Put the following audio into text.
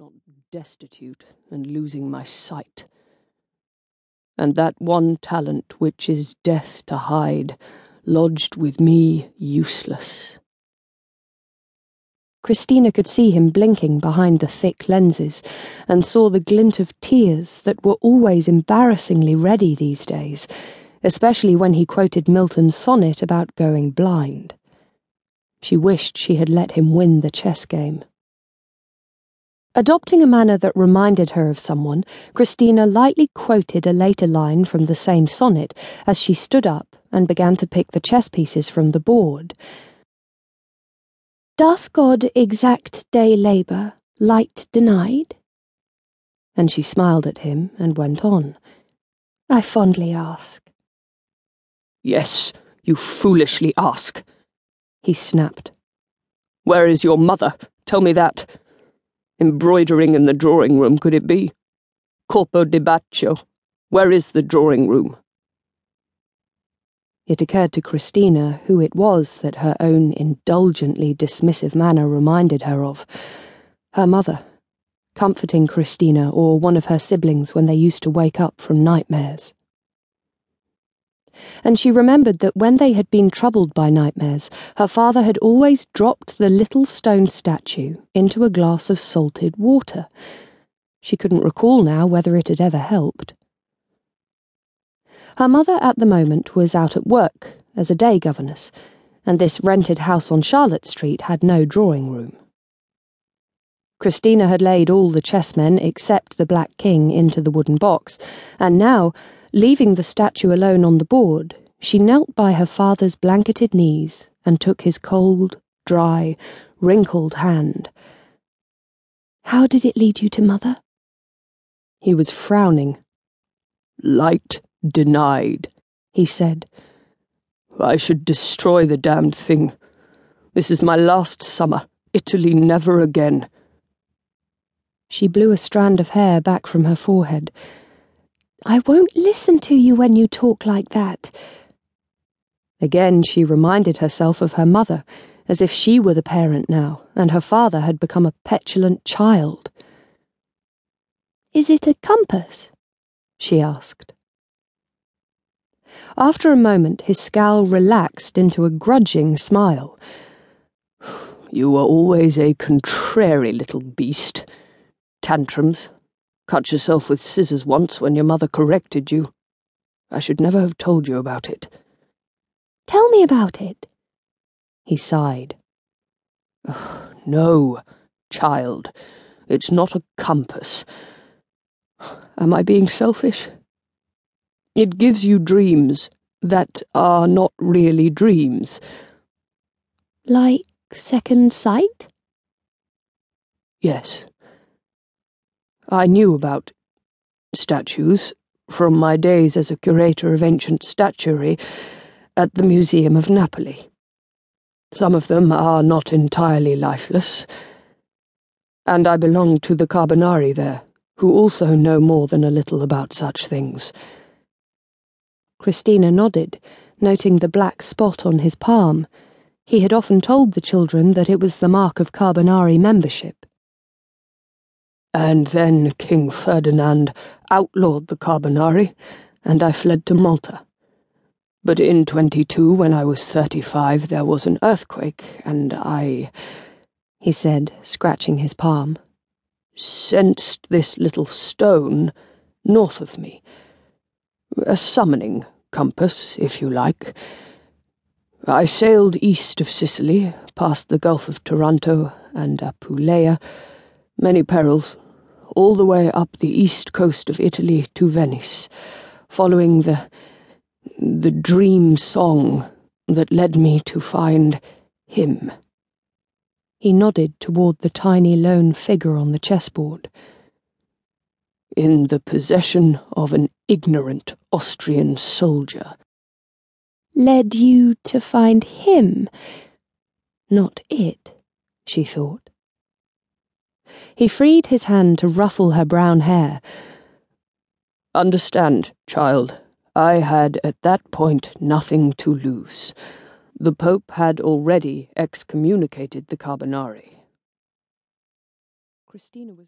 not destitute and losing my sight. And that one talent which is death to hide, lodged with me useless. Christina could see him blinking behind the thick lenses, and saw the glint of tears that were always embarrassingly ready these days, especially when he quoted Milton's sonnet about going blind. She wished she had let him win the chess game. Adopting a manner that reminded her of someone, Christina lightly quoted a later line from the same sonnet as she stood up and began to pick the chess pieces from the board. Doth God exact day labour, light denied? And she smiled at him and went on. I fondly ask. Yes, you foolishly ask, he snapped. Where is your mother? Tell me that. Embroidering in the drawing room, could it be? Corpo di Baccio. Where is the drawing room? It occurred to Christina who it was that her own indulgently dismissive manner reminded her of. Her mother, comforting Christina or one of her siblings when they used to wake up from nightmares and she remembered that when they had been troubled by nightmares, her father had always dropped the little stone statue into a glass of salted water. She couldn't recall now whether it had ever helped. Her mother at the moment was out at work as a day governess, and this rented house on Charlotte Street had no drawing room. Christina had laid all the chessmen except the Black King into the wooden box, and now, Leaving the statue alone on the board, she knelt by her father's blanketed knees and took his cold, dry, wrinkled hand. How did it lead you to mother? He was frowning. Light denied, he said. I should destroy the damned thing. This is my last summer. Italy never again. She blew a strand of hair back from her forehead I won't listen to you when you talk like that. Again, she reminded herself of her mother, as if she were the parent now, and her father had become a petulant child. Is it a compass? she asked. After a moment, his scowl relaxed into a grudging smile. You were always a contrary little beast. Tantrums, Cut yourself with scissors once when your mother corrected you. I should never have told you about it. Tell me about it. He sighed. Oh, no, child. It's not a compass. Am I being selfish? It gives you dreams that are not really dreams. Like second sight? Yes. I knew about statues from my days as a curator of ancient statuary at the Museum of Napoli. Some of them are not entirely lifeless, and I belong to the Carbonari there, who also know more than a little about such things. Christina nodded, noting the black spot on his palm. He had often told the children that it was the mark of Carbonari membership. And then King Ferdinand outlawed the Carbonari, and I fled to Malta. But in 22, when I was 35, there was an earthquake, and I, he said, scratching his palm, sensed this little stone north of me. A summoning compass, if you like. I sailed east of Sicily, past the Gulf of Taranto and Apulia, many perils, all the way up the east coast of Italy to Venice, following the the dream song that led me to find him. He nodded toward the tiny lone figure on the chessboard. In the possession of an ignorant Austrian soldier. Led you to find him, not it, she thought. He freed his hand to ruffle her brown hair. Understand, child, I had at that point nothing to lose. The Pope had already excommunicated the Carbonari. Christina was